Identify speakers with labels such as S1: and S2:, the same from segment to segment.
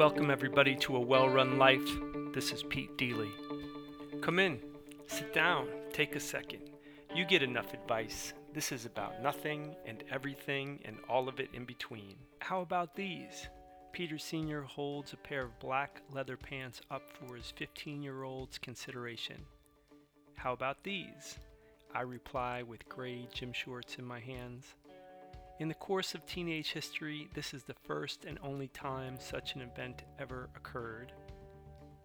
S1: Welcome, everybody, to A Well Run Life. This is Pete Deely. Come in, sit down, take a second. You get enough advice. This is about nothing and everything and all of it in between. How about these? Peter Sr. holds a pair of black leather pants up for his 15 year old's consideration. How about these? I reply with gray gym shorts in my hands. In the course of teenage history, this is the first and only time such an event ever occurred.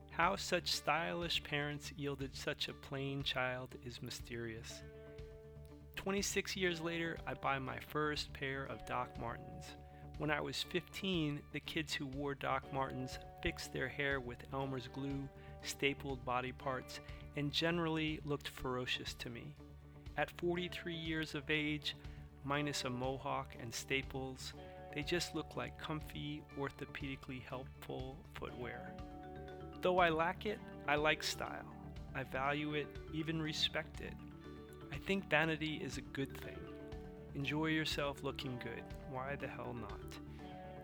S1: How such stylish parents yielded such a plain child is mysterious. 26 years later, I buy my first pair of Doc Martens. When I was 15, the kids who wore Doc Martens fixed their hair with Elmer's glue, stapled body parts, and generally looked ferocious to me. At 43 years of age, minus a mohawk and staples, they just look like comfy, orthopedically helpful footwear. Though I lack it, I like style. I value it, even respect it. I think vanity is a good thing. Enjoy yourself looking good. Why the hell not?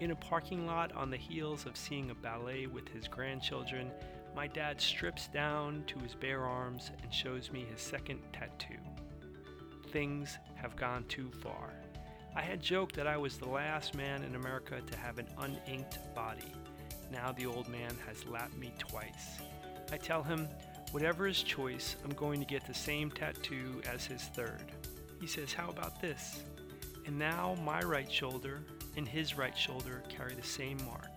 S1: In a parking lot on the heels of seeing a ballet with his grandchildren, my dad strips down to his bare arms and shows me his second tattoo things have gone too far. I had joked that I was the last man in America to have an uninked body. Now the old man has lapped me twice. I tell him, whatever his choice, I'm going to get the same tattoo as his third. He says, How about this? And now my right shoulder and his right shoulder carry the same mark.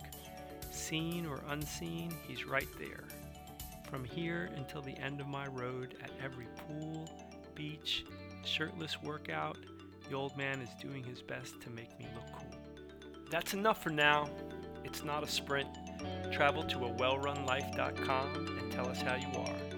S1: Seen or unseen, he's right there. From here until the end of my road, at every pool, beach, shirtless workout, the old man is doing his best to make me look cool. That's enough for now. It's not a sprint. Travel to a wellrunlife.com and tell us how you are.